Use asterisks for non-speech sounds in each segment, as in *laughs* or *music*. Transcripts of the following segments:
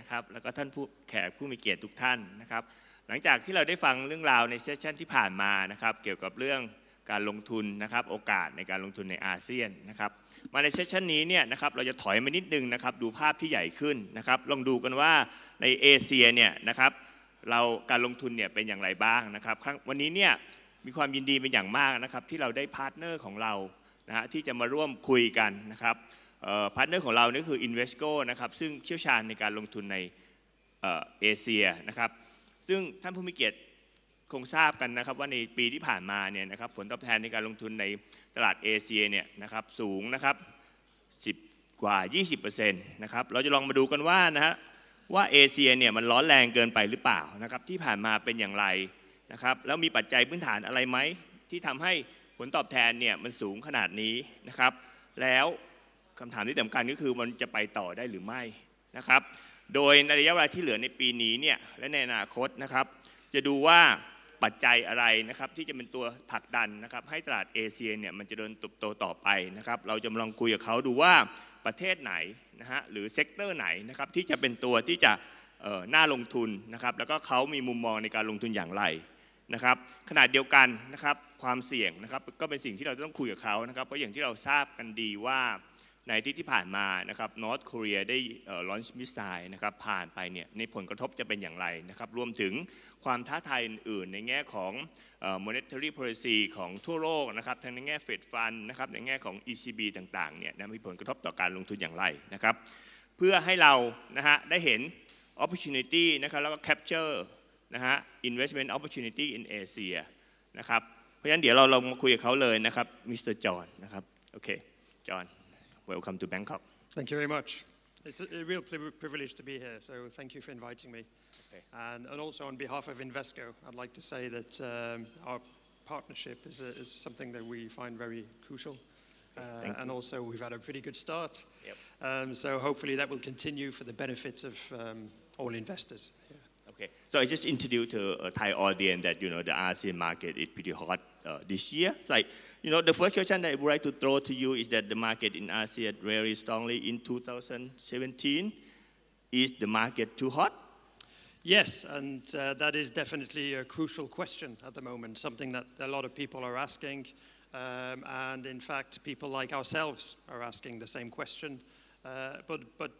นะครับแล้วก็ท่านผู้แขกผู้มีเกียรติทุกท่านนะครับ หลังจากที่เราได้ฟังเรื่องราวในเซสชันที่ผ่านมานะครับ เกี่ยวกับเรื่องการลงทุนนะครับโอกาสในการลงทุนในอาเซียนนะครับมาในเซสชันนี้เนี่ยนะครับเราจะถอยมานิดนึงนะครับดูภาพที่ใหญ่ขึ้นนะครับลองดูกันว่าในเอเชียเนี่ยนะครับเราการลงทุนเนี่ยเป็นอย่างไรบ้างนะครับครั้งวันนี้เนี่ยมีความยินดีเป็นอย่างมากนะครับที่เราได้พาร์ทเนอร์ของเรานะฮะที่จะมาร่วมคุยกันนะครับ พาร์ทเนอร์ของเรานี่คือ Invesco นะครับซึ่งเชี่ยวชาญในการลงทุนในเอเชียนะครับซึ่งท่านผู้มีเกียรติคงทราบกันนะครับว่าในปีที่ผ่านมาเนี่ยนะครับผลตอบแทนในการลงทุนในตลาดเอเชียเนี่ยนะครับสูงนะครับ10 กว่า 20%นะครับเราจะลองมาดูกันว่านะฮะว่าเอเชียเนี่ยมันร้อนแรงเกินไปหรือเปล่านะครับที่ผ่านมาเป็นอย่างไรนะครับแล้วมีปัจจัยพื้นฐานอะไรไหมที่ทำให้ผลตอบแทนเนี่ยมันสูงขนาดนี้นะครับแล้ว คำถามที่สำคัญก็คือมันจะไปต่อได้หรือไม่นะครับ โดยในระยะเวลาที่เหลือในปีนี้เนี่ยและในอนาคตนะครับ จะดูว่าปัจจัยอะไรนะครับที่จะเป็นตัวผลักดันนะครับ ให้ตลาดเอเชียเนี่ยมันจะเดินเติบโตต่อไปนะครับ เราจะลองคุยกับเขาดูว่าประเทศไหนนะฮะหรือเซกเตอร์ไหนนะครับที่จะเป็นตัวที่จะน่าลงทุนนะครับ แล้วก็เขามีมุมมองในการลงทุนอย่างไรนะครับขนาดเดียวกันนะครับความเสี่ยงนะครับก็เป็นสิ่งที่เราต้องคุยกับเขานะครับเพราะอย่างที่เราทราบกันดีว่า ในที่ที่ผ่านมานะครับนอร์ทเกาหลีได้ลอนช์มิสไซล์นะครับผ่านไปเนี่ยในผลกระทบจะเป็นอย่างไรนะครับรวมถึงความท้าทายอื่นๆในแง่ของเอ่อ monetary policy ของทั่วโลกนะครับทั้งในแง่เฟดฟันนะครับในแง่ของ ECB ต่างๆเนี่ยนะมีผลกระทบต่อการลงทุนอย่างไรนะครับเพื่อให้เรานะฮะได้เห็น opportunity นะครับแล้วก็ capture นะฮะ investment opportunity in Asia นะครับเพราะฉะนั้นเดี๋ยวเราลองมาคุยกับเขาเลยนะครับมิสเตอร์จอห์นนะครับโอเคจอห์น welcome to Bangkok Thank you very much. It's a, a real priv- privilege to be here, so thank you for inviting me. Okay. And, and also on behalf of Invesco, I'd like to say that um, our partnership is, a, is something that we find very crucial. Uh, and also we've had a pretty good start. Yep. Um, so hopefully that will continue for the benefit of um, all investors. Yeah. Okay, so I just introduced to a Thai audience that you know the ASEAN market is pretty hot uh, this year. So, like, you know, the first question that I would like to throw to you is that the market in ASEAN very strongly in 2017. Is the market too hot? Yes, and uh, that is definitely a crucial question at the moment, something that a lot of people are asking. Um, and in fact, people like ourselves are asking the same question. Uh, but, but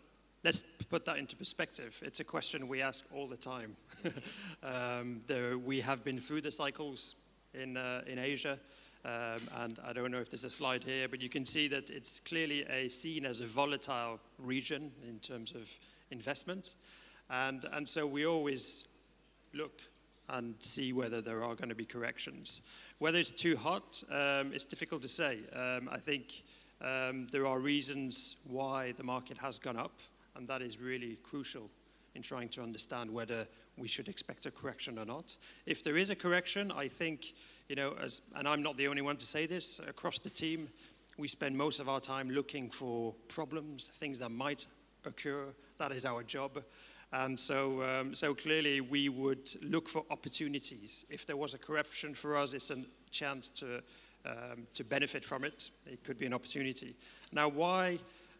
let's put that into perspective. It's a question we ask all the time. *laughs* um, there, we have been through the cycles in, uh, in Asia. Um, and I don't know if there's a slide here, but you can see that it's clearly a, seen as a volatile region in terms of investment. And, and so we always look and see whether there are going to be corrections. Whether it's too hot, um, it's difficult to say. Um, I think um, there are reasons why the market has gone up, and that is really crucial in trying to understand whether we should expect a correction or not. If there is a correction, I think, you know, as, and I'm not the only one to say this, across the team, we spend most of our time looking for problems, things that might occur. That is our job. And so, um, so clearly we would look for opportunities. If there was a correction for us, it's a chance to, um, to benefit from it. It could be an opportunity. Now, why,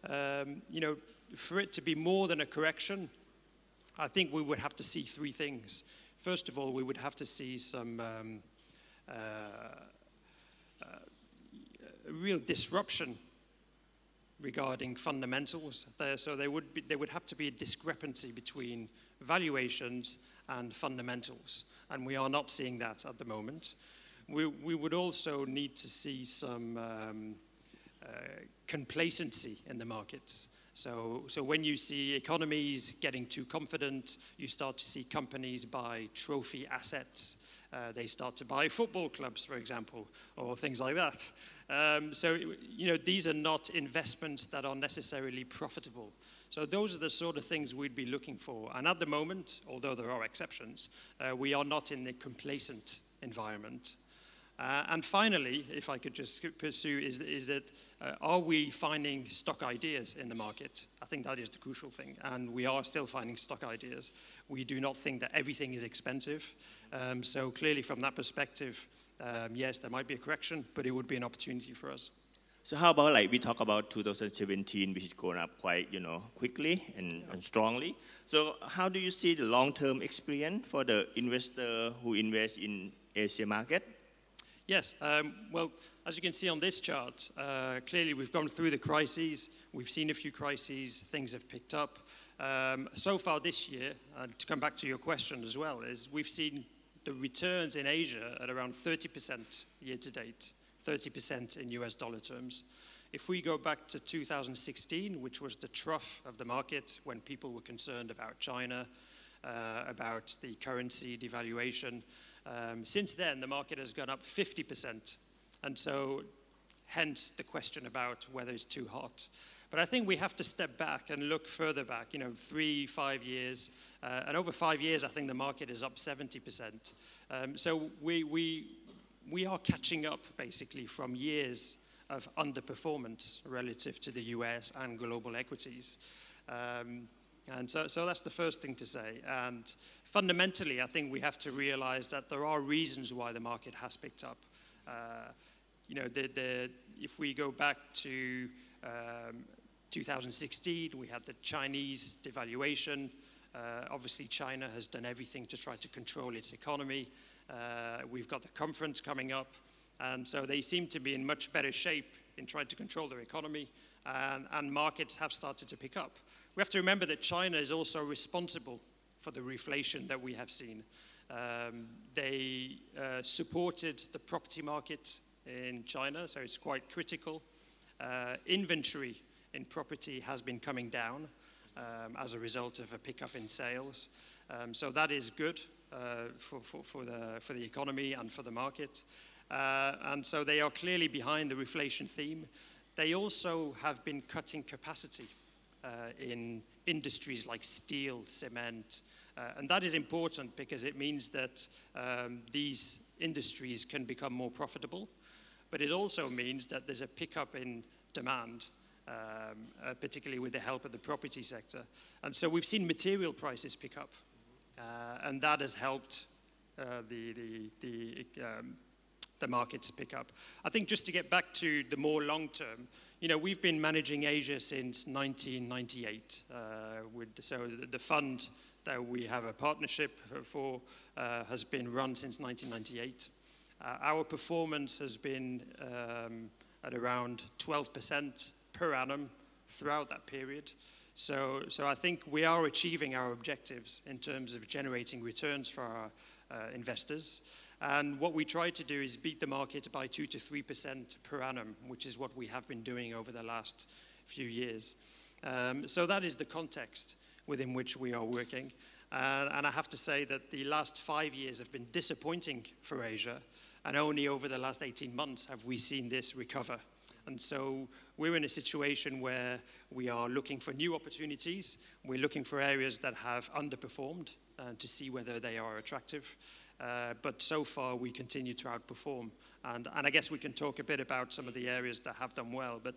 um, you know, for it to be more than a correction, I think we would have to see three things. First of all, we would have to see some um, uh, uh, real disruption regarding fundamentals. There, so there would, be, there would have to be a discrepancy between valuations and fundamentals, and we are not seeing that at the moment. We, we would also need to see some um, uh, complacency in the markets. So, so when you see economies getting too confident, you start to see companies buy trophy assets. Uh, they start to buy football clubs, for example, or things like that. Um, so, you know, these are not investments that are necessarily profitable. So those are the sort of things we'd be looking for. And at the moment, although there are exceptions, uh, we are not in a complacent environment. Uh, and finally, if I could just pursue, is, is that uh, are we finding stock ideas in the market? I think that is the crucial thing. And we are still finding stock ideas. We do not think that everything is expensive. Um, so clearly, from that perspective, um, yes, there might be a correction, but it would be an opportunity for us. So how about like we talk about 2017, which is going up quite, you know, quickly and, and strongly. So how do you see the long-term experience for the investor who invests in Asia market? Yes, um, well, as you can see on this chart, uh, clearly we've gone through the crises, we've seen a few crises, things have picked up. Um, so far this year, and to come back to your question as well, is we've seen the returns in Asia at around 30% year to date, 30% in US dollar terms. If we go back to 2016, which was the trough of the market when people were concerned about China, uh, about the currency devaluation, um, since then the market has gone up 50%. And so, hence the question about whether it's too hot. But I think we have to step back and look further back, you know, three, five years. Uh, and over five years, I think the market is up 70%. Um, so we, we, we are catching up basically from years of underperformance relative to the US and global equities. Um, and so, so that's the first thing to say. And fundamentally, I think we have to realize that there are reasons why the market has picked up. Uh, you know, the, the, if we go back to um, 2016, we had the Chinese devaluation. Uh, obviously, China has done everything to try to control its economy. Uh, we've got the conference coming up, and so they seem to be in much better shape in trying to control their economy, and, and markets have started to pick up. We have to remember that China is also responsible for the reflation that we have seen. Um, they uh, supported the property market in China, so it's quite critical. Uh, inventory in property has been coming down um, as a result of a pickup in sales. Um, so that is good uh, for, for, for, the, for the economy and for the market. Uh, and so they are clearly behind the reflation theme. They also have been cutting capacity in industries like steel, cement, uh, and that is important because it means that um, these industries can become more profitable, but it also means that there's a pickup in demand um, uh, particularly with the help of the property sector. And so we've seen material prices pick up, uh, and that has helped uh, the, the, the, um, the markets pick up. I think just to get back to the more long term, you know, we've been managing Asia since 1998. Uh, so the, the fund that we have a partnership for uh, has been run since 1998. Uh, our performance has been um, at around 12% per annum throughout that period. So, so I think we are achieving our objectives in terms of generating returns for our uh, investors. And what we try to do is beat the market by 2 to 3% per annum, which is what we have been doing over the last few years. Um, so that is the context within which we are working. Uh, and I have to say that the last five years have been disappointing for Asia, and only over the last 18 months have we seen this recover. And so we're in a situation where we are looking for new opportunities. We're looking for areas that have underperformed uh, to see whether they are attractive. Uh, but so far, we continue to outperform. And, and I guess we can talk a bit about some of the areas that have done well, but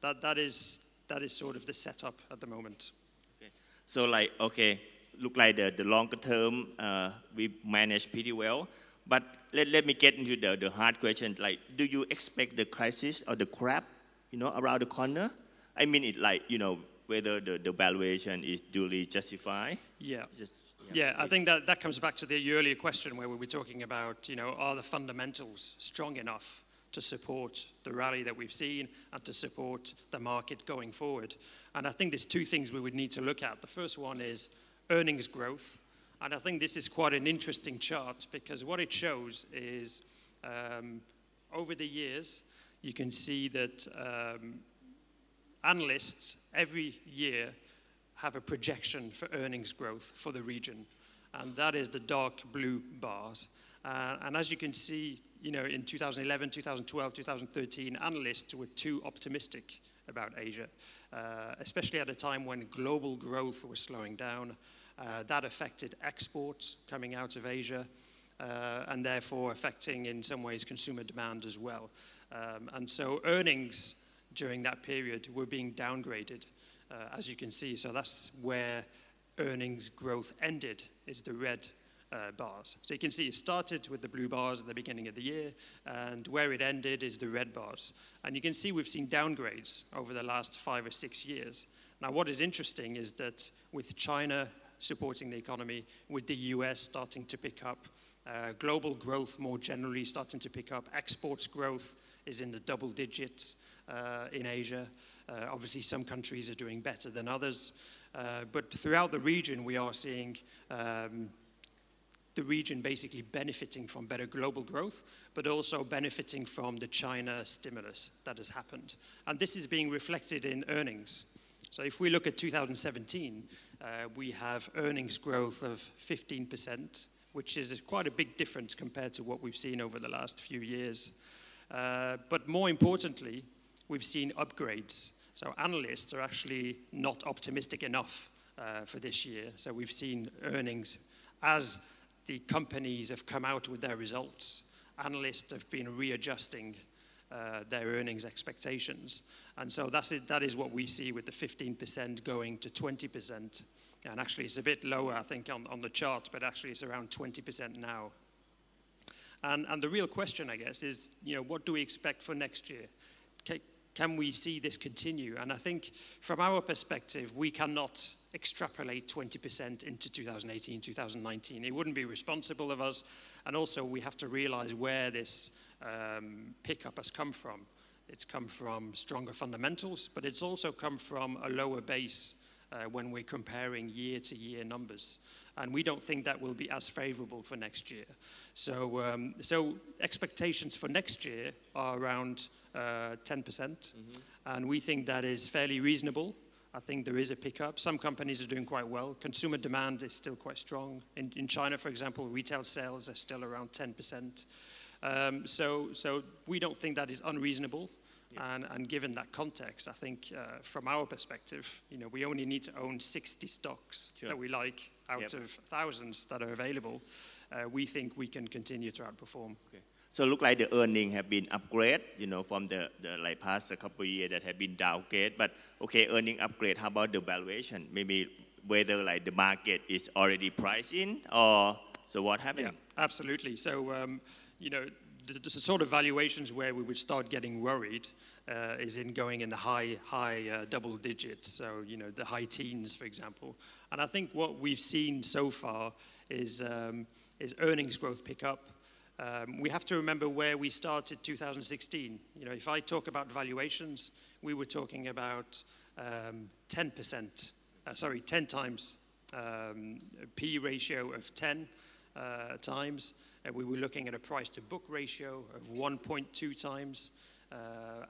that, that, is, that is sort of the setup at the moment. Okay. So, like, okay, look like the, the longer term, uh, we managed pretty well. But let, let me get into the, the hard question. Like, do you expect the crisis or the crap, you know, around the corner? I mean, it like, you know, whether the, the valuation is duly justified. Yeah. Just, yeah, I think that, that comes back to the earlier question where we were talking about, you know, are the fundamentals strong enough to support the rally that we've seen and to support the market going forward? And I think there's two things we would need to look at. The first one is earnings growth and I think this is quite an interesting chart because what it shows is um, over the years, you can see that um, analysts every year have a projection for earnings growth for the region. And that is the dark blue bars. Uh, and as you can see, you know, in 2011, 2012, 2013, analysts were too optimistic about Asia, uh, especially at a time when global growth was slowing down uh, that affected exports coming out of Asia uh, and therefore affecting in some ways consumer demand as well. Um, and so earnings during that period were being downgraded, as you can see. So that's where earnings growth ended, is the red uh, bars. So you can see it started with the blue bars at the beginning of the year, and where it ended is the red bars. And you can see we've seen downgrades over the last five or six years. Now, what is interesting is that with China supporting the economy, with the US starting to pick up, uh, global growth more generally starting to pick up, exports growth is in the double digits uh, in Asia. Uh, obviously, some countries are doing better than others. Uh, but throughout the region, we are seeing um, the region basically benefiting from better global growth, but also benefiting from the China stimulus that has happened. And this is being reflected in earnings. So if we look at 2017, uh, we have earnings growth of 15%, which is quite a big difference compared to what we've seen over the last few years. Uh, but more importantly, we've seen upgrades. So analysts are actually not optimistic enough uh, for this year. So we've seen earnings as the companies have come out with their results. Analysts have been readjusting uh, their earnings expectations. And so that's it, that is what we see with the 15% going to 20%. And actually, it's a bit lower, I think, on, on the chart, but actually, it's around 20% now. And, and the real question, I guess, is you know, what do we expect for next year? Can, we see this continue? And I think from our perspective, we cannot extrapolate 20% into 2018, 2019. It wouldn't be responsible of us. And also, we have to realize where this um, pickup has come from. It's come from stronger fundamentals, but it's also come from a lower base when we're comparing year to year numbers. And we don't think that will be as favorable for next year. So, um, so expectations for next year are around uh, 10%. Mm-hmm. And we think that is fairly reasonable. I think there is a pickup. Some companies are doing quite well. Consumer demand is still quite strong. In, in China, for example, retail sales are still around 10%. Um, so, so we don't think that is unreasonable. Yeah. And, and, given that context, I think uh, from our perspective, you know, we only need to own 60 stocks sure. that we like out yep. of thousands that are available. Uh, we think we can continue to outperform. Okay. So look like the earning have been upgrade, you know, from the, the like past a couple of years that have been downgraded. But okay, earning upgrade. How about the valuation? Maybe whether like the market is already priced in, or so what happened? Yeah, absolutely. So um, you know, the, the, sort of valuations where we would start getting worried uh, is in going in the high high uh, double digits. So you know, the high teens, for example. And I think what we've seen so far is um, is earnings growth pick up um, we have to remember where we started 2016. You know, if I talk about valuations, we were talking about um, 10%, uh, sorry, 10 times um, P ratio of 10 uh, times. And we were looking at a price to book ratio of 1.2 times. Uh,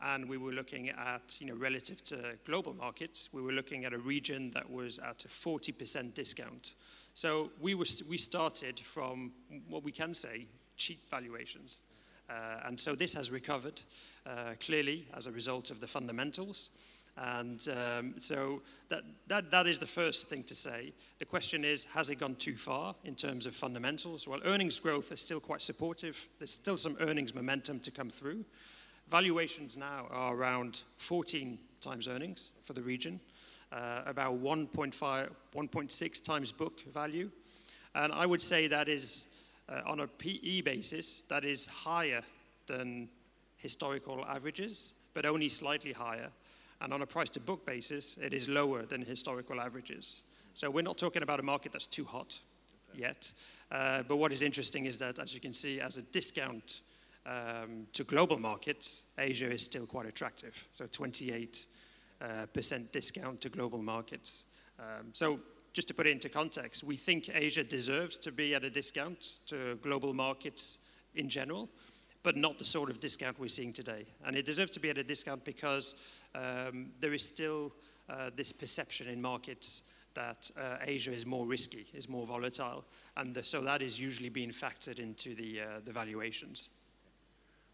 and we were looking at, you know, relative to global markets, we were looking at a region that was at a 40% discount. So we, were st we started from what we can say cheap valuations. Uh, and so this has recovered uh, clearly as a result of the fundamentals. And um, so that, that, that is the first thing to say. The question is, has it gone too far in terms of fundamentals? Well, earnings growth is still quite supportive. There's still some earnings momentum to come through. Valuations now are around 14 times earnings for the region, uh, about 1.5, 1.6 times book value. And I would say that is uh, on a PE basis, that is higher than historical averages, but only slightly higher. And on a price to book basis, it is lower than historical averages. So we're not talking about a market that's too hot okay. yet. Uh, but what is interesting is that, as you can see, as a discount um, to global markets, Asia is still quite attractive. So 28 uh, percent discount to global markets. Um, so just to put it into context, we think Asia deserves to be at a discount to global markets in general, but not the sort of discount we're seeing today. And it deserves to be at a discount because um, there is still uh, this perception in markets that uh, Asia is more risky, is more volatile, and the, so that is usually being factored into the, uh, the valuations.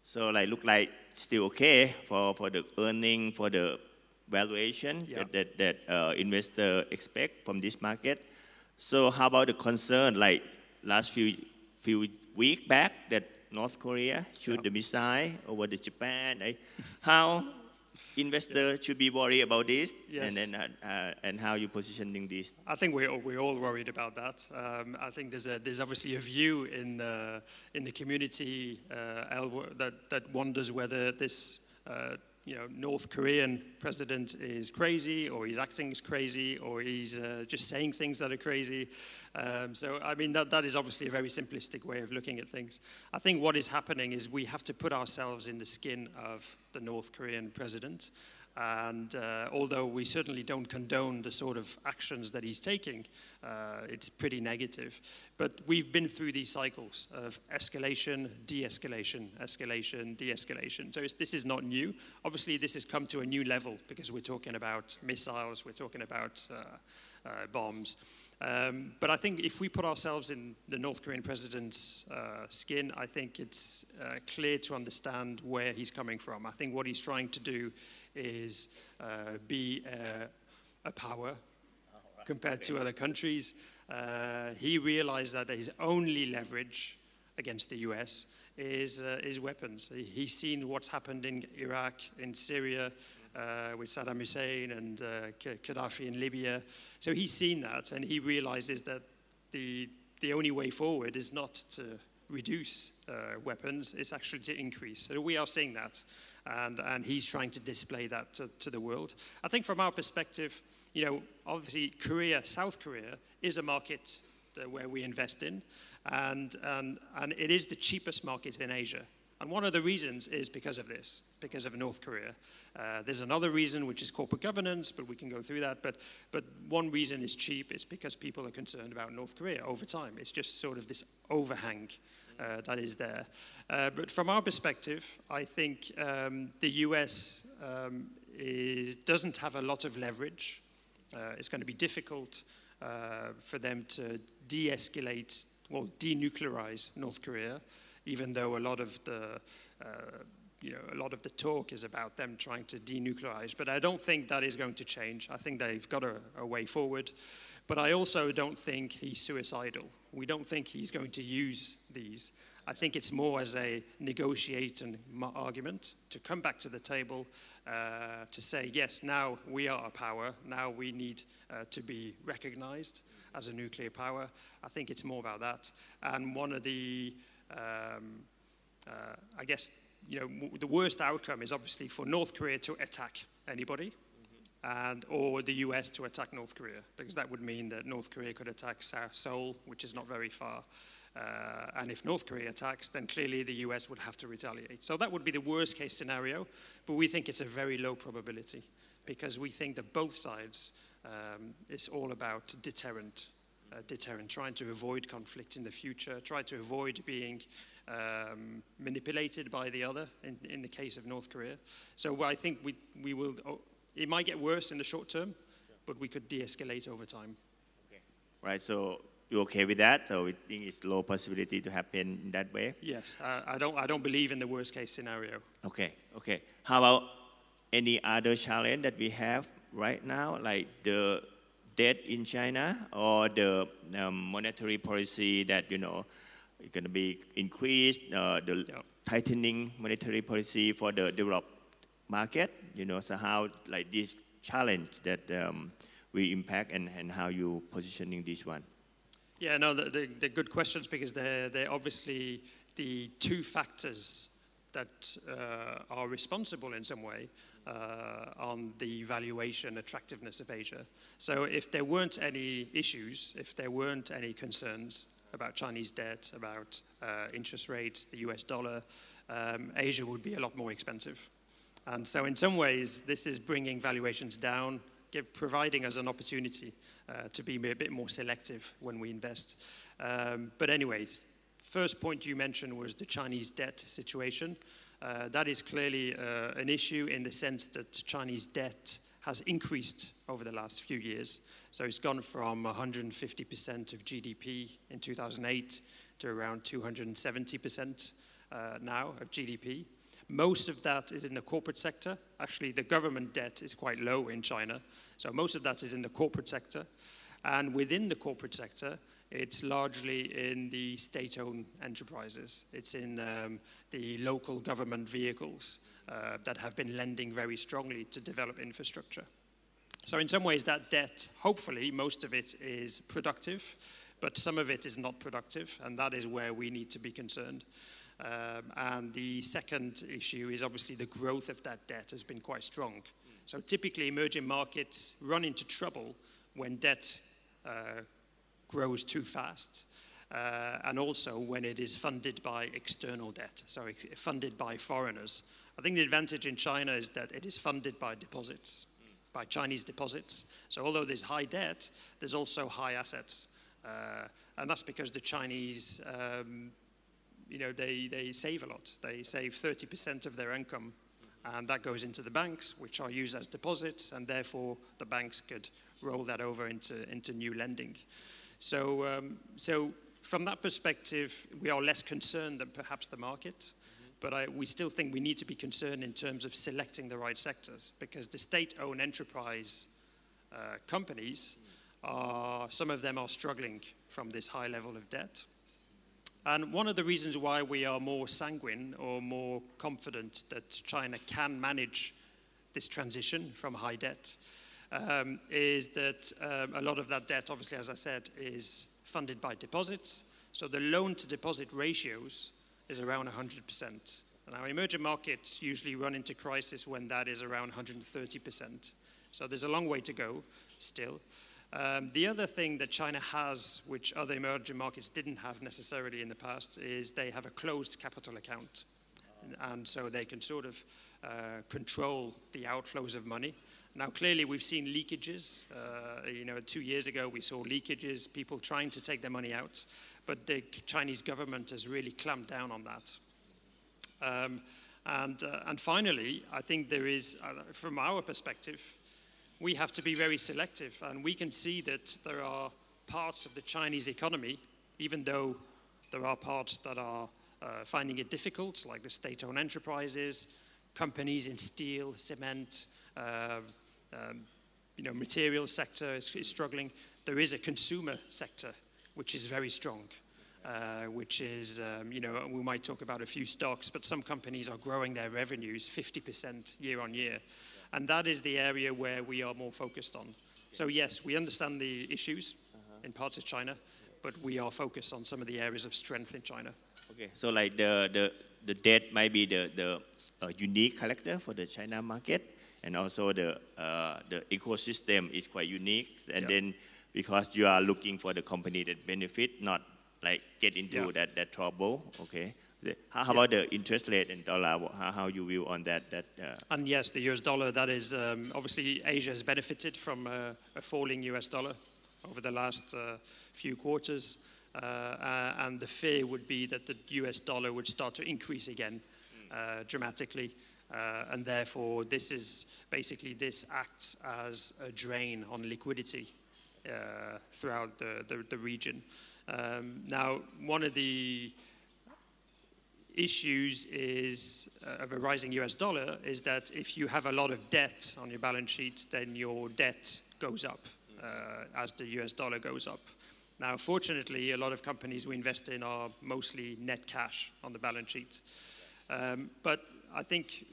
So like look like still okay for, for the earning, for the valuation yeah. that, that, that uh, investor expect from this market. So how about the concern like last few few week back that North Korea shoot yeah. the missile over the Japan? Like, how investor should be worried about this, Yes. and then uh, uh, and how you're positioning this. I think we're, we're all worried about that. Um, I think there's, a, there's obviously a view in the, in the community uh, that, that wonders whether this uh, you know, North Korean president is crazy or he's acting crazy or he's uh, just saying things that are crazy. Um, so, I mean, that, that is obviously a very simplistic way of looking at things. I think what is happening is we have to put ourselves in the skin of the North Korean president. And uh, although we certainly don't condone the sort of actions that he's taking, uh, it's pretty negative. But we've been through these cycles of escalation, de escalation, escalation, de escalation. So this is not new. Obviously, this has come to a new level because we're talking about missiles, we're talking about uh, uh, bombs. Um, but I think if we put ourselves in the North Korean president's uh, skin, I think it's uh, clear to understand where he's coming from. I think what he's trying to do is uh, be uh, a power compared to other countries. Uh, he realized that his only leverage against the US is, uh, is weapons. He- He's seen what's happened in Iraq, in Syria, uh, with Saddam Hussein and uh, Gaddafi in Libya. So he's seen that, and he realizes that the, the only way forward is not to reduce uh, weapons, it's actually to increase. So we are seeing that, and, and he's trying to display that to, to the world. I think from our perspective, you know, obviously Korea, South Korea, is a market where we invest in, and, and, and it is the cheapest market in Asia. And one of the reasons is because of this, because of North Korea. Uh, there's another reason, which is corporate governance, but we can go through that. But, but one reason is cheap is because people are concerned about North Korea over time. It's just sort of this overhang uh, that is there. Uh, but from our perspective, I think um, the US um, is, doesn't have a lot of leverage. Uh, it's going to be difficult uh, for them to de escalate, well, denuclearize North Korea, even though a lot of the uh, you know, a lot of the talk is about them trying to denuclearize, but I don't think that is going to change. I think they've got a, a way forward. But I also don't think he's suicidal. We don't think he's going to use these. I think it's more as a negotiating argument to come back to the table uh, to say, yes, now we are a power, now we need uh, to be recognized as a nuclear power. I think it's more about that. And one of the, um, uh, I guess, you know, the worst outcome is obviously for North Korea to attack anybody and or the US to attack North Korea, because that would mean that North Korea could attack South Seoul, which is not very far. Uh, and if North Korea attacks, then clearly the US would have to retaliate. So that would be the worst case scenario, but we think it's a very low probability because we think that both sides, um, it's all about deterrent, uh, deterrent, trying to avoid conflict in the future, try to avoid being um, manipulated by the other in, in the case of North Korea. So I think we, we will, oh, it might get worse in the short term, but we could de-escalate over time. Okay. Right. So you're okay with that? So we think it's low possibility to happen in that way. Yes, I, I, don't, I don't believe in the worst case scenario. Okay. Okay. How about any other challenge that we have right now, like the debt in China or the um, monetary policy that you know is going to be increased, uh, the Yeah. tightening monetary policy for the developed market. You know, so how like this challenge that um, we impact and, and how you positioning this one. Yeah, no, they're, they're, good questions because they're, they're obviously the two factors that uh, are responsible in some way uh, on the valuation attractiveness of Asia. So if there weren't any issues, if there weren't any concerns about Chinese debt, about uh, interest rates, the US dollar, um, Asia would be a lot more expensive. And so, in some ways, this is bringing valuations down, give, providing us an opportunity uh, to be a bit more selective when we invest. Um, but anyway, first point you mentioned was the Chinese debt situation. Uh, that is clearly uh, an issue in the sense that Chinese debt has increased over the last few years. So it's gone from 150% of GDP in 2008 to around 270% uh, now of GDP. Most of that is in the corporate sector. Actually, the government debt is quite low in China. So most of that is in the corporate sector. And within the corporate sector, it's largely in the state-owned enterprises. It's in um, the local government vehicles uh, that have been lending very strongly to develop infrastructure. So in some ways that debt, hopefully most of it is productive, but some of it is not productive, and that is where we need to be concerned. Um, and the second issue is obviously the growth of that debt has been quite strong. So typically emerging markets run into trouble when debt uh, grows too fast. Uh, and also when it is funded by external debt, so funded by foreigners. I think the advantage in China is that it is funded by deposits, by Chinese deposits. So although there's high debt, there's also high assets. Uh, and that's because the Chinese, um, you know, they, they save a lot. They save 30% of their income and that goes into the banks, which are used as deposits, and therefore the banks could roll that over into, into new lending. So, um, so from that perspective, we are less concerned than perhaps the market, mm-hmm. but I, we still think we need to be concerned in terms of selecting the right sectors, because the state-owned enterprise uh, companies, are, some of them are struggling from this high level of debt. And one of the reasons why we are more sanguine or more confident that China can manage this transition from high debt um, is that um, a lot of that debt, obviously, as I said, is funded by deposits. So the loan to deposit ratios is around 100%. Now, emerging markets usually run into crisis when that is around 130%. So there's a long way to go still. Um, the other thing that China has, which other emerging markets didn't have necessarily in the past, is they have a closed capital account. And, so they can sort of uh, control the outflows of money. Now, clearly, we've seen leakages. Uh, you know, two years ago, we saw leakages, people trying to take their money out. But the Chinese government has really clamped down on that. Um, and, uh, and finally, I think there is, uh, from our perspective, we have to be very selective. And we can see that there are parts of the Chinese economy, even though there are parts that are uh, finding it difficult, like the state-owned enterprises, companies in steel, cement, uh, um, you know, material sector is, is, struggling. There is a consumer sector which is very strong, uh, which is, um, you know, we might talk about a few stocks, but some companies are growing their revenues 50% year on year. And that is the area where we are more focused on. So yes, we understand the issues uh-huh. in parts of China, but we are focused on some of the areas of strength in China. Okay, so like the, the, the debt might be the, the uh, unique character for the China market, and also the, uh, the ecosystem is quite unique. And yeah. then because you are looking for the company that benefit, not like get into yeah. that, that trouble, okay? How, how yeah. about the interest rate in dollar? How, how you view on that? that uh... And yes, the US dollar, that is, um, obviously Asia has benefited from uh, a falling US dollar over the last uh, few quarters. Uh, uh, and the fear would be that the US dollar would start to increase again mm. dramatically. and therefore, this is basically, this acts as a drain on liquidity throughout the, the, the region. Um, now, one of the issues is uh, of a rising US dollar is that if you have a lot of debt on your balance sheet, then your debt goes up uh, as the US dollar goes up. Now, fortunately, a lot of companies we invest in are mostly net cash on the balance sheet. Um, but I think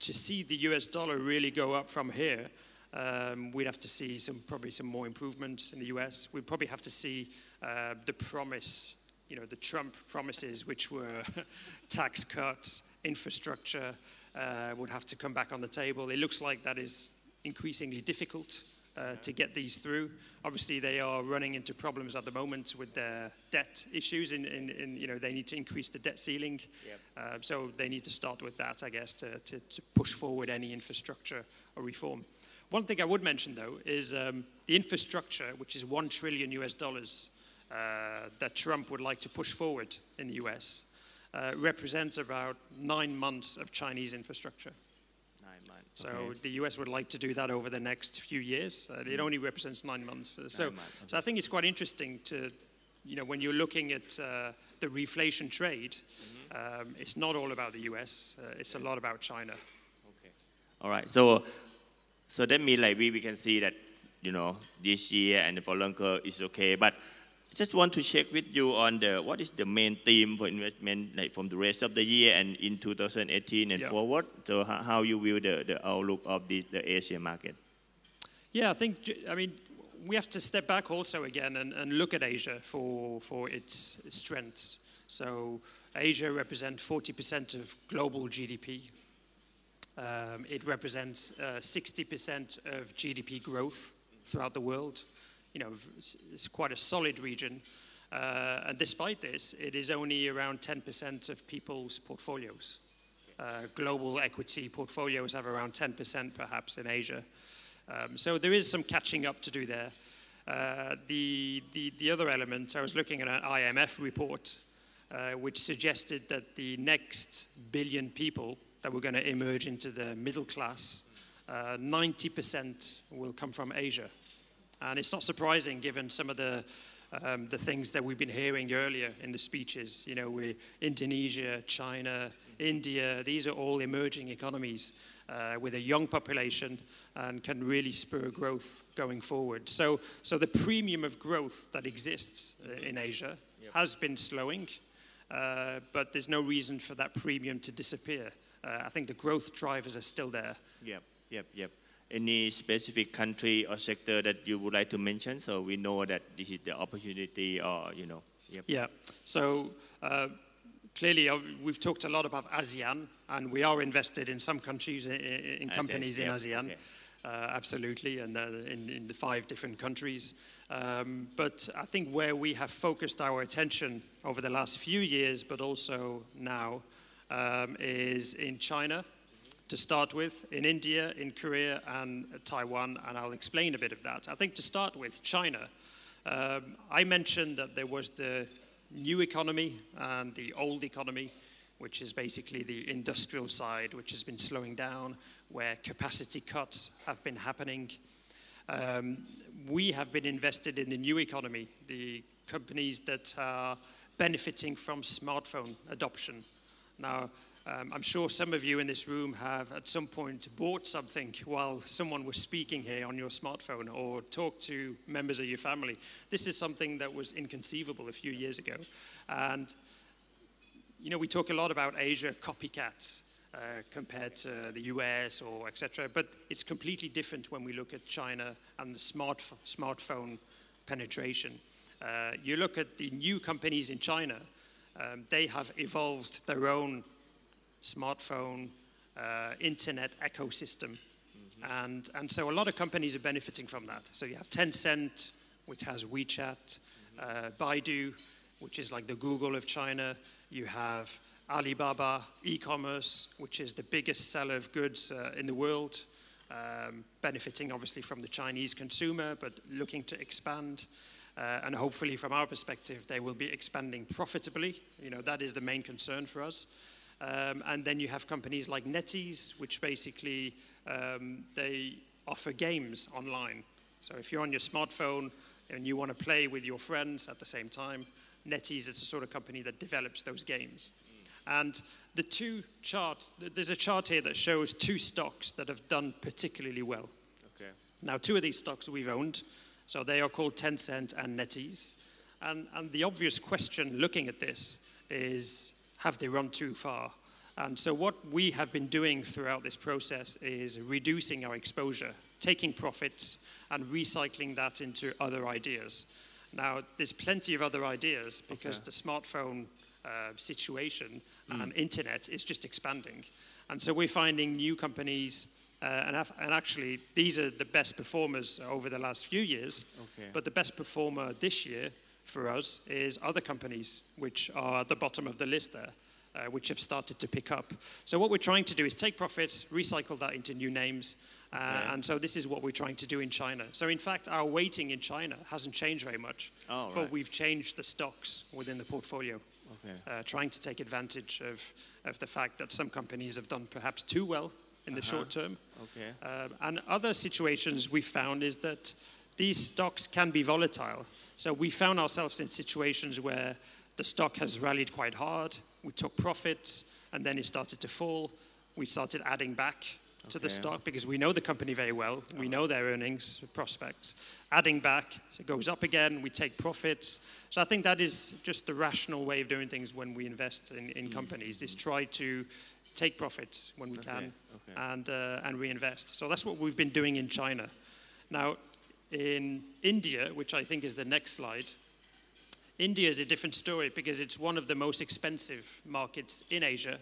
to see the US dollar really go up from here, um, we'd have to see some probably some more improvements in the US. We'd probably have to see uh, the promise you know, the Trump promises, which were *laughs* tax cuts, infrastructure, uh, would have to come back on the table. It looks like that is increasingly difficult uh, to get these through. Obviously, they are running into problems at the moment with their debt issues. In, in, in you know, they need to increase the debt ceiling. Yep. Uh, so they need to start with that, I guess, to, to, to, push forward any infrastructure or reform. One thing I would mention, though, is um, the infrastructure, which is one trillion US dollars that Trump would like to push forward in the US uh, represents about nine months of Chinese infrastructure. Nine months. So okay. the US would like to do that over the next few years. Uh, it mm. only represents nine months. Nine so, months. Okay. so I think it's quite interesting to, you know, when you're looking at uh, the reflation trade, mm-hmm. um, it's not all about the US. Uh, it's a lot about China. Okay. All right. So, so that means like we, we can see that, you know, this year and the following year is okay, but just want to check with you on the what is the main theme for investment like from the rest of the year and in 2018 and Yeah. forward. So how, how you view the, the outlook of the, the Asia market? Yeah, I think, I mean, we have to step back also again and, and look at Asia for, for its strengths. So, Asia represents 40% of global GDP. Um, it represents uh, 60% of GDP growth throughout the world. You know, it's, quite a solid region. Uh, and despite this, it is only around 10% of people's portfolios. Uh, global equity portfolios have around 10% perhaps in Asia. Um, so there is some catching up to do there. Uh, the, the, the other element, I was looking at an IMF report uh, which suggested that the next billion people that were going to emerge into the middle class, uh, 90% will come from Asia. And it's not surprising given some of the, um, the things that we've been hearing earlier in the speeches. You know, we Indonesia, China, India, these are all emerging economies uh, with a young population and can really spur growth going forward. So, so the premium of growth that exists uh, in Asia has been slowing, uh, but there's no reason for that premium to disappear. Uh, I think the growth drivers are still there. Yep, yep, yep. Any specific country or sector that you would like to mention so we know that this is the opportunity or, you know, yep. Yeah. So uh, clearly, uh, we've talked a lot about ASEAN, and we are invested in some countries, in, in companies in ASEAN. okay. Uh, absolutely, and uh, in, in the five different countries. Um, but I think where we have focused our attention over the last few years, but also now, um, is in China to start with, in India, in Korea, and Taiwan, and I'll explain a bit of that. I think to start with, China. Um, I mentioned that there was the new economy and the old economy, which is basically the industrial side, which has been slowing down, where capacity cuts have been happening. Um, we have been invested in the new economy, the companies that are benefiting from smartphone adoption. Now, um, I'm sure some of you in this room have at some point bought something while someone was speaking here on your smartphone or talked to members of your family. This is something that was inconceivable a few years ago. And, you know, we talk a lot about Asia copycats. Uh, compared to the US or etc. But it's completely different when we look at China and the smart, smartphone penetration. Uh, you look at the new companies in China, um, they have evolved their own smartphone, uh, internet ecosystem. And, and so a lot of companies are benefiting from that. So you have Tencent, which has WeChat, uh, Baidu, which is like the Google of China. You have Alibaba e-commerce, which is the biggest seller of goods uh, in the world, um, benefiting obviously from the Chinese consumer, but looking to expand. Uh, and hopefully, from our perspective, they will be expanding profitably. You know, that is the main concern for us. Um, and then you have companies like NetEase, which basically um, they offer games online. So if you're on your smartphone and you want to play with your friends at the same time, NetEase is the sort of company that develops those games. And the two charts, there's a chart here that shows two stocks that have done particularly well. Okay. Now, two of these stocks we've owned, so they are called Tencent and NetEase. And, and the obvious question looking at this is have they run too far? And so, what we have been doing throughout this process is reducing our exposure, taking profits, and recycling that into other ideas. Now, there's plenty of other ideas because Okay. the smartphone uh, situation and internet is just expanding. And so we're finding new companies, uh, and, af- and actually, these are the best performers over the last few years. Okay. But the best performer this year for us is other companies, which are at the bottom of the list there. Uh, which have started to pick up. So, what we're trying to do is take profits, recycle that into new names, uh, Okay. and so this is what we're trying to do in China. So, in fact, our weighting in China hasn't changed very much, Oh, but right. we've changed the stocks within the portfolio, Okay. uh, trying to take advantage of, of the fact that some companies have done perhaps too well in the Uh-huh. short term. Okay. Um, and other situations we found is that these stocks can be volatile. So we found ourselves in situations where the stock has rallied quite hard, we took profits, and then it started to fall. We started adding back to the stock because we know the company very well. We know their earnings prospects. Adding back, so it goes up again, we take profits. So I think that is just the rational way of doing things when we invest in, in companies, is try to take profits when we Okay, can okay. and, uh, and reinvest. So that's what we've been doing in China. Now, in India, which I think is the next slide, India is a different story because it's one of the most expensive markets in Asia.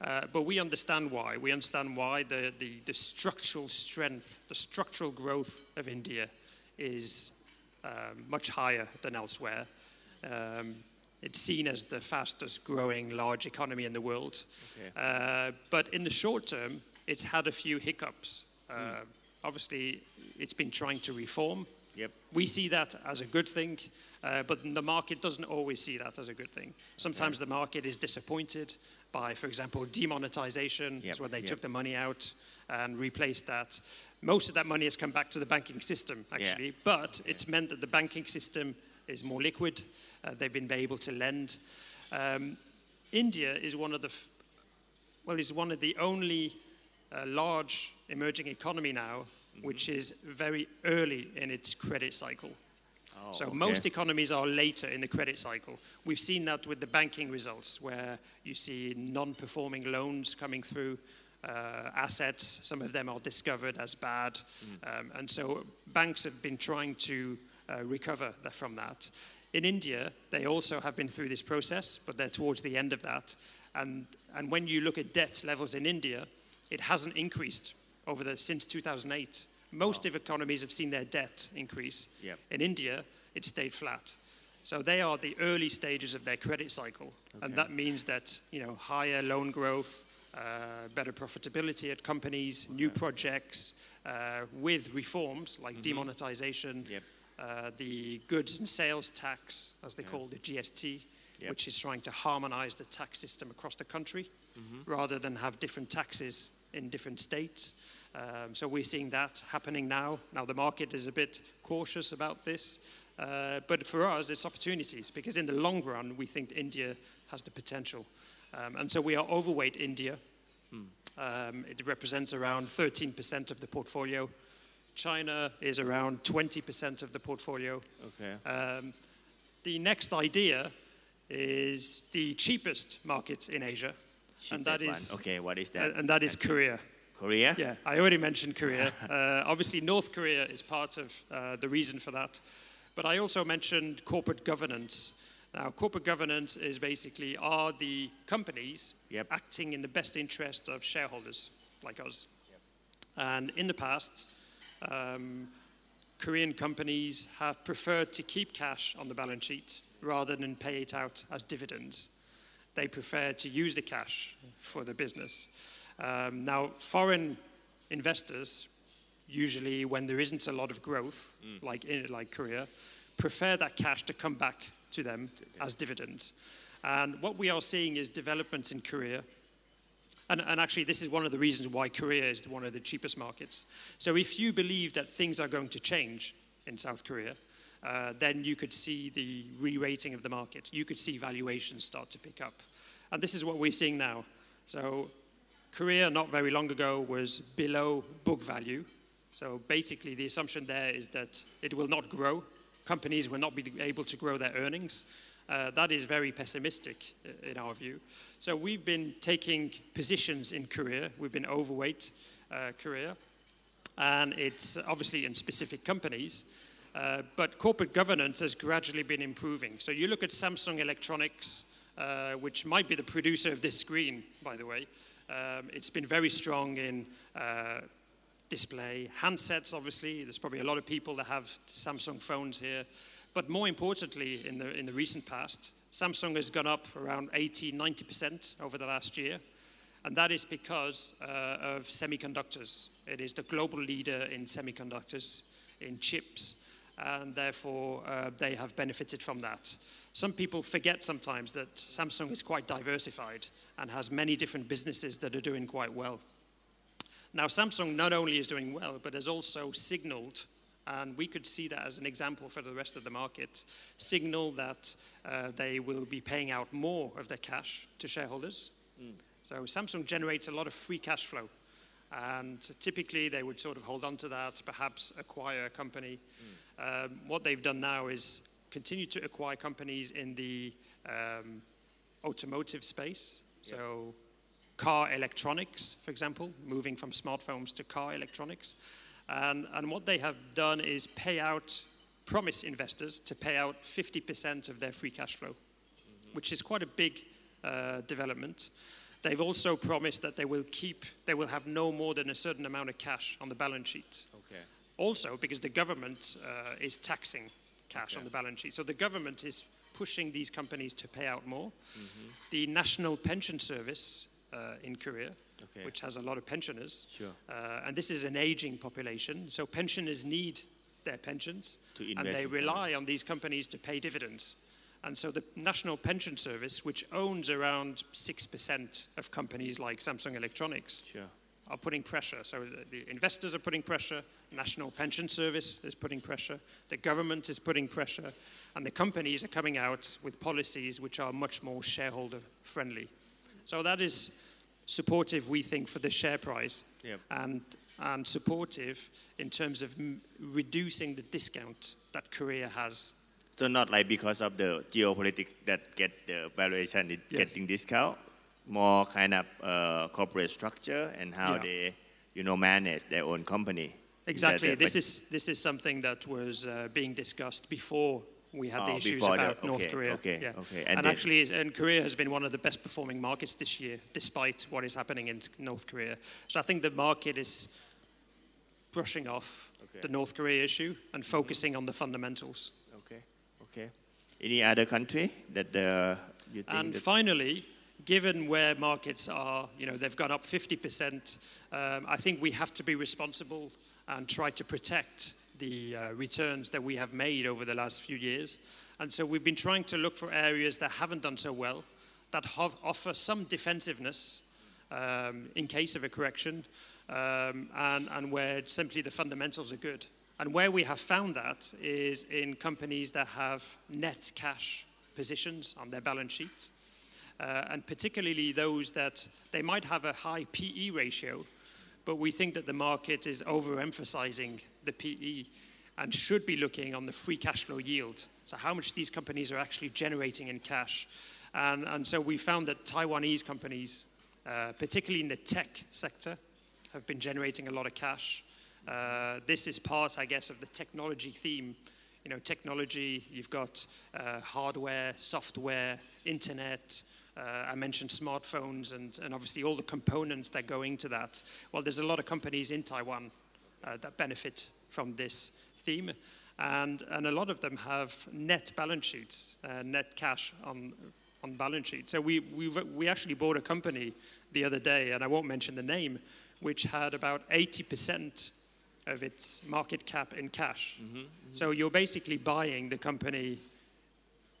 Uh, but we understand why. We understand why the, the, the structural strength, the structural growth of India is um, much higher than elsewhere. Um, it's seen as the fastest growing large economy in the world. Okay. Uh, but in the short term, it's had a few hiccups. Uh, Obviously, it's been trying to reform. Yep. We see that as a good thing, uh, but the market doesn't always see that as a good thing. Sometimes the market is disappointed by, for example, demonetization, Yep, when they yep. took the money out and replaced that. Most of that money has come back to the banking system, actually, but it's meant that the banking system is more liquid. Uh, they've been able to lend. Um, India is one of the f- well, is one of the only uh, large emerging economy now, which is very early in its credit cycle. Oh, So okay. most economies are later in the credit cycle. We've seen that with the banking results, where you see non-performing loans coming through, uh, assets. Some of them are discovered as bad, um, and so banks have been trying to uh, recover from that. In India, they also have been through this process, but they're towards the end of that. And and when you look at debt levels in India, it hasn't increased over the since 2008. Most of economies have seen their debt increase. Yep. In India, it stayed flat. So they are the early stages of their credit cycle, and that means that you know higher loan growth, uh, better profitability at companies, new projects uh, with reforms like demonetization, Mm-hmm. Yep. uh, the goods and sales tax, as they call the GST, Yep. which is trying to harmonize the tax system across the country Mm-hmm. rather than have different taxes in different states. Um, so we're seeing that happening now. Now the market is a bit cautious about this, uh, but for us it's opportunities because in the long run we think India has the potential, um, and so we are overweight India. Um, it represents around 13% of the portfolio. China is around 20% of the portfolio. Okay. Um, the next idea is the cheapest market in Asia, and that Cheapest okay. What is that? and that is Korea. Korea. Yeah, I already mentioned Korea. *laughs* Uh, obviously, North Korea is part of uh, the reason for that. But I also mentioned corporate governance. Now, corporate governance is basically are the companies Yep. acting in the best interest of shareholders like us. And in the past, um, Korean companies have preferred to keep cash on the balance sheet rather than pay it out as dividends. They prefer to use the cash for the business. Um, now, foreign investors, usually when there isn't a lot of growth, like in like Korea, prefer that cash to come back to them as dividends. And what we are seeing is development in Korea and, and actually, this is one of the reasons why Korea is one of the cheapest markets. So, if you believe that things are going to change in South Korea, uh, then you could see the re rating of the market. You could see valuations start to pick up. And this is what we're seeing now. So, Korea, not very long ago, was below book value. So, basically, the assumption there is that it will not grow. Companies will not be able to grow their earnings. Uh, that is very pessimistic uh, in our view. So we've been taking positions in Korea. We've been overweight uh, Korea, and it's obviously in specific companies. Uh, but corporate governance has gradually been improving. So you look at Samsung Electronics, uh, which might be the producer of this screen, by the way. Um, it's been very strong in uh, display, handsets, obviously. There's probably a lot of people that have Samsung phones here. But more importantly, in the, in the recent past, Samsung has gone up around 80, 90% over the last year. And that is because uh, of semiconductors. It is the global leader in semiconductors, in chips, and therefore uh, they have benefited from that. Some people forget sometimes that Samsung is quite diversified and has many different businesses that are doing quite well. Now, Samsung not only is doing well, but has also signaled, and we could see that as an example for the rest of the market, signal that uh, they will be paying out more of their cash to shareholders. So Samsung generates a lot of free cash flow. And typically, they would sort of hold on to that, perhaps acquire a company. Um, what they've done now is continue to acquire companies in the um, automotive space. So, car electronics, for example, moving from smartphones to car electronics. And, and what they have done is pay out, promise investors to pay out 50% of their free cash flow, which is quite a big uh, development. They've also promised that they will keep, they will have no more than a certain amount of cash on the balance sheet. Okay. Also, because the government uh, is taxing cash Okay. on the balance sheet. So the government is pushing these companies to pay out more. Mm-hmm. The National Pension Service uh, in Korea, Okay. which has a lot of pensioners, Sure. uh, and this is an aging population, so pensioners need their pensions, To and they rely on these companies to pay dividends. And so the National Pension Service, which owns around 6% of companies like Samsung Electronics, Sure. Are putting pressure. So the, the investors are putting pressure, National Pension Service is putting pressure, the government is putting pressure, and the companies are coming out with policies which are much more shareholder friendly. So that is supportive, we think, for the share price Yep. and, and supportive in terms of m- reducing the discount that Korea has. So not like because of the geopolitics that get the valuation is Yes. getting discount, more kind of uh, corporate structure and how Yeah. they, you know, manage their own company. Exactly. This is, this is something that was uh, being discussed before we had the Oh, issues before the- about North Korea. okay, yeah. okay. And And, then- actually, and Korea has been one of the best performing markets this year, despite what is happening in North Korea. So I think the market is brushing off Okay. the North Korea issue and focusing on the fundamentals. Okay. Okay. Any other country that uh, you think And finally, given where markets are, you know, they've gone up 50%, um, I think we have to be responsible and try to protect the uh, returns that we have made over the last few years. And so we've been trying to look for areas that haven't done so well, that have, offer some defensiveness um, in case of a correction, um, and, and where simply the fundamentals are good. And where we have found that is in companies that have net cash positions on their balance sheet, uh, and particularly those that they might have a high PE ratio, but we think that the market is overemphasizing the PE and should be looking on the free cash flow yield. So, how much these companies are actually generating in cash. And, and so, we found that Taiwanese companies, uh, particularly in the tech sector, have been generating a lot of cash. Uh, this is part, I guess, of the technology theme. You know, technology, you've got uh, hardware, software, internet. Uh, I mentioned smartphones and, and obviously all the components that go into that. Well, there's a lot of companies in Taiwan uh, that benefit from this theme. And, and a lot of them have net balance sheets, uh, net cash on, on balance sheet. So we, we, we actually bought a company the other day, and I won't mention the name, which had about 80% of its market cap in cash. So you're basically buying the company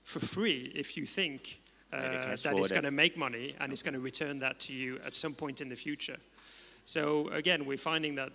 for free if you think uh, Yeah, the cash that it's going to make money and it's going to return that to you at some point in the future. So again, we're finding that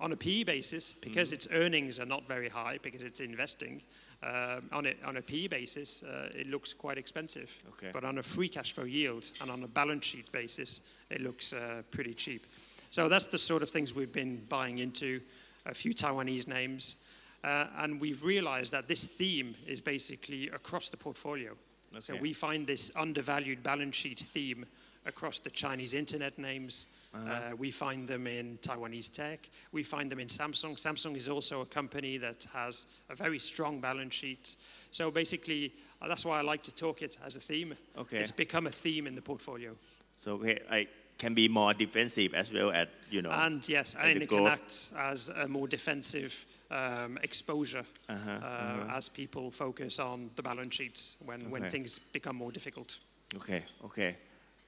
on a PE basis, because its earnings are not very high, because it's investing, um, on, a, on a PE basis, uh, it looks quite expensive. Okay. But on a free cash flow yield and on a balance sheet basis, it looks uh, pretty cheap. So that's the sort of things we've been buying into, a few Taiwanese names. Uh, and we've realized that this theme is basically across the portfolio. So we find this undervalued balance sheet theme across the Chinese internet names. uh we find them in Taiwanese tech. We find them in Samsung. Samsung is also a company that has a very strong balance sheet. So basically, uh, that's why I like to talk it as a theme. Okay. It's become a theme in the portfolio. so okay, I can be more defensive as well as you know. And yes, and it can act as a more defensive um, exposure Uh-huh, uh, as people focus on the balance sheets when, when things become more difficult. Okay, okay.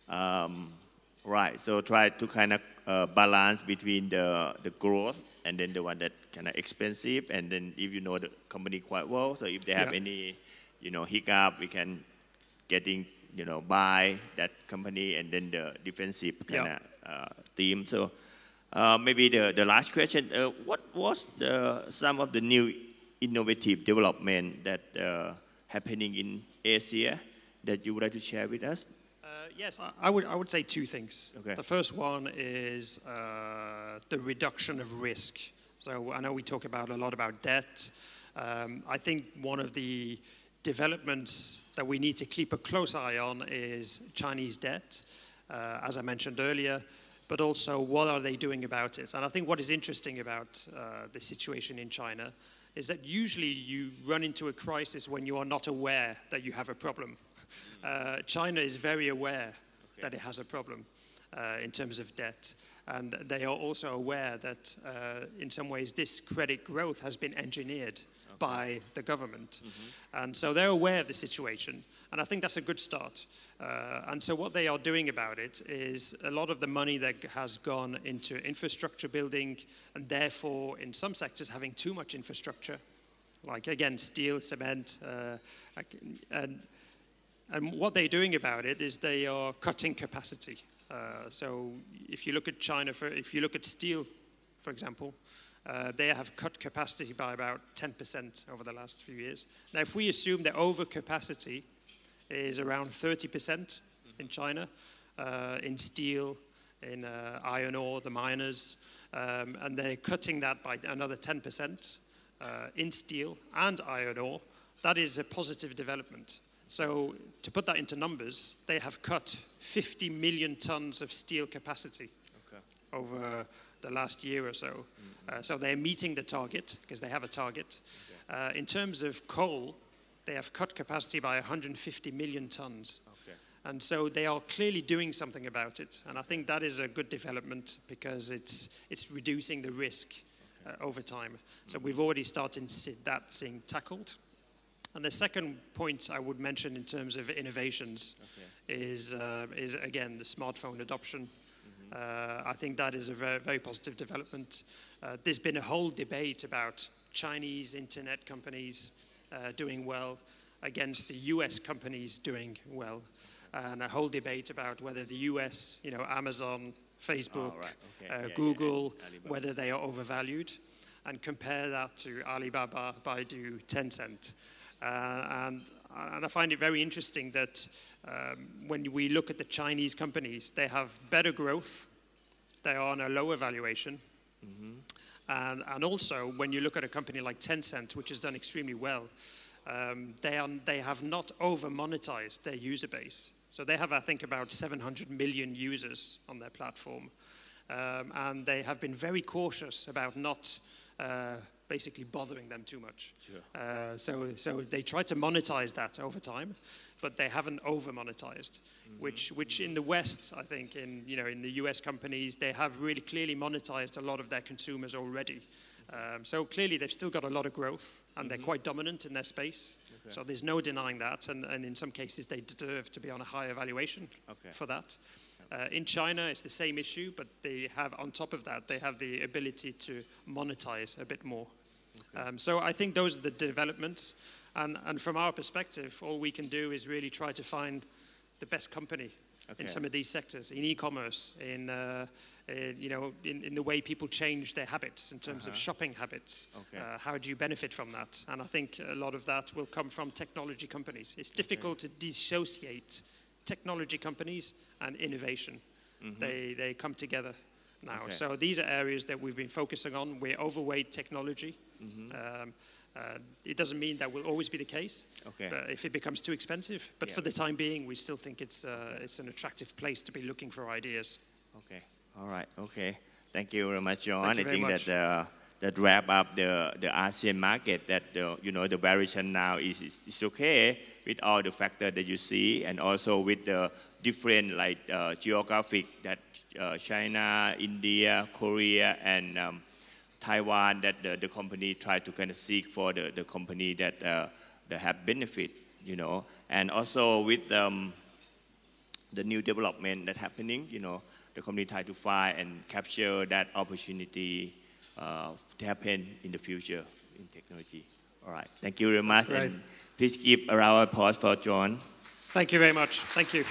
Um, right, so try to kind of uh, balance between the, the growth and then the one that kind of expensive, and then if you know the company quite well, so if they have Yeah. any, you know, hiccup, we can getting, you know, buy that company and then the defensive kind of uh, theme. So uh, maybe the, the last question, uh, what was the, some of the new innovative development that uh, happening in Asia that you would like to share with us? Uh, yes, I, I would, I would say two things. Okay. The first one is uh, the reduction of risk. So I know we talk about a lot about debt. Um, I think one of the developments that we need to keep a close eye on is Chinese debt, uh, as I mentioned earlier, but also what are they doing about it? And I think what is interesting about uh, the situation in China is that usually you run into a crisis when you are not aware that you have a problem. Uh, China is very aware that it has a problem uh, in terms of debt. And they are also aware that, uh, in some ways, this credit growth has been engineered by the government. And so they're aware of the situation. And I think that's a good start. Uh, and so what they are doing about it is a lot of the money that has gone into infrastructure building, and therefore, in some sectors, having too much infrastructure, like again, steel, cement, uh, and, and what they're doing about it is they are cutting capacity. Uh, so if you look at China, for, if you look at steel, for example, uh, they have cut capacity by about 10% over the last few years. Now, if we assume that overcapacity is around 30% in China, uh, in steel, in uh, iron ore, the miners, um, and they're cutting that by another 10% uh, in steel and iron ore, that is a positive development. So to put that into numbers, they have cut 50 million tons of steel capacity Okay. over the last year or so. Uh, so they're meeting the target because they have a target. Uh, in terms of coal, they have cut capacity by 150 million tons. Okay. And so they are clearly doing something about it. And I think that is a good development because it's, it's reducing the risk uh, over time. So we've already started to see that being tackled. And the second point I would mention in terms of innovations is, uh, is again the smartphone adoption. Uh, I think that is a very, very positive development. Uh, there's been a whole debate about Chinese internet companies uh, doing well against the US companies doing well, and a whole debate about whether the US, you know, Amazon, Facebook, Oh, right. Okay. uh, Yeah, yeah, Google, yeah. Alibaba. whether they are overvalued, and compare that to Alibaba, Baidu, Tencent. Uh, and, and I find it very interesting that um, when we look at the Chinese companies, they have better growth, they are on a lower valuation. And, and also, when you look at a company like Tencent, which has done extremely well, um, they, are, they have not over monetized their user base. So they have, I think, about 700 million users on their platform. Um, and they have been very cautious about not uh, basically bothering them too much. Sure. Uh, so, so they try to monetize that over time, but they haven't over monetized. Which, which in the West, I think, in you know, in the U.S. companies, they have really clearly monetized a lot of their consumers already. Um, so clearly, they've still got a lot of growth, and they're quite dominant in their space. So there's no denying that, and, and in some cases, they deserve to be on a higher valuation Okay. for that. Uh, in China, it's the same issue, but they have, on top of that, they have the ability to monetize a bit more. Um, so I think those are the developments. And, and from our perspective, all we can do is really try to find the best company Okay. in some of these sectors, in e-commerce, in, uh, in, you know, in, in the way people change their habits in terms of shopping habits. Okay. Uh, how do you benefit from that? And I think a lot of that will come from technology companies. It's difficult to dissociate technology companies and innovation. They, they come together now. Okay. So these are areas that we've been focusing on. We're overweight technology. Mm-hmm. Um, uh, it doesn't mean that will always be the case, Okay. but if it becomes too expensive. But Yeah. for the time being, we still think it's, uh, it's an attractive place to be looking for ideas. Okay. All right. Okay. Thank you very much, John. Thank you I very think much. that uh, that wrap up the the ASEAN market. That the, you know the variation now is, is is okay with all the factor that you see, and also with the different like uh, geographic that uh, China, India, Korea, and um, Taiwan that the, the company try to kind of seek for the, the company that uh, that have benefit, you know, and also with um, the new development that happening, you know, the company try to find and capture that opportunity uh, to happen in the future in technology. All right, thank you very much, and please give a round of applause for John. Thank you very much. Thank you.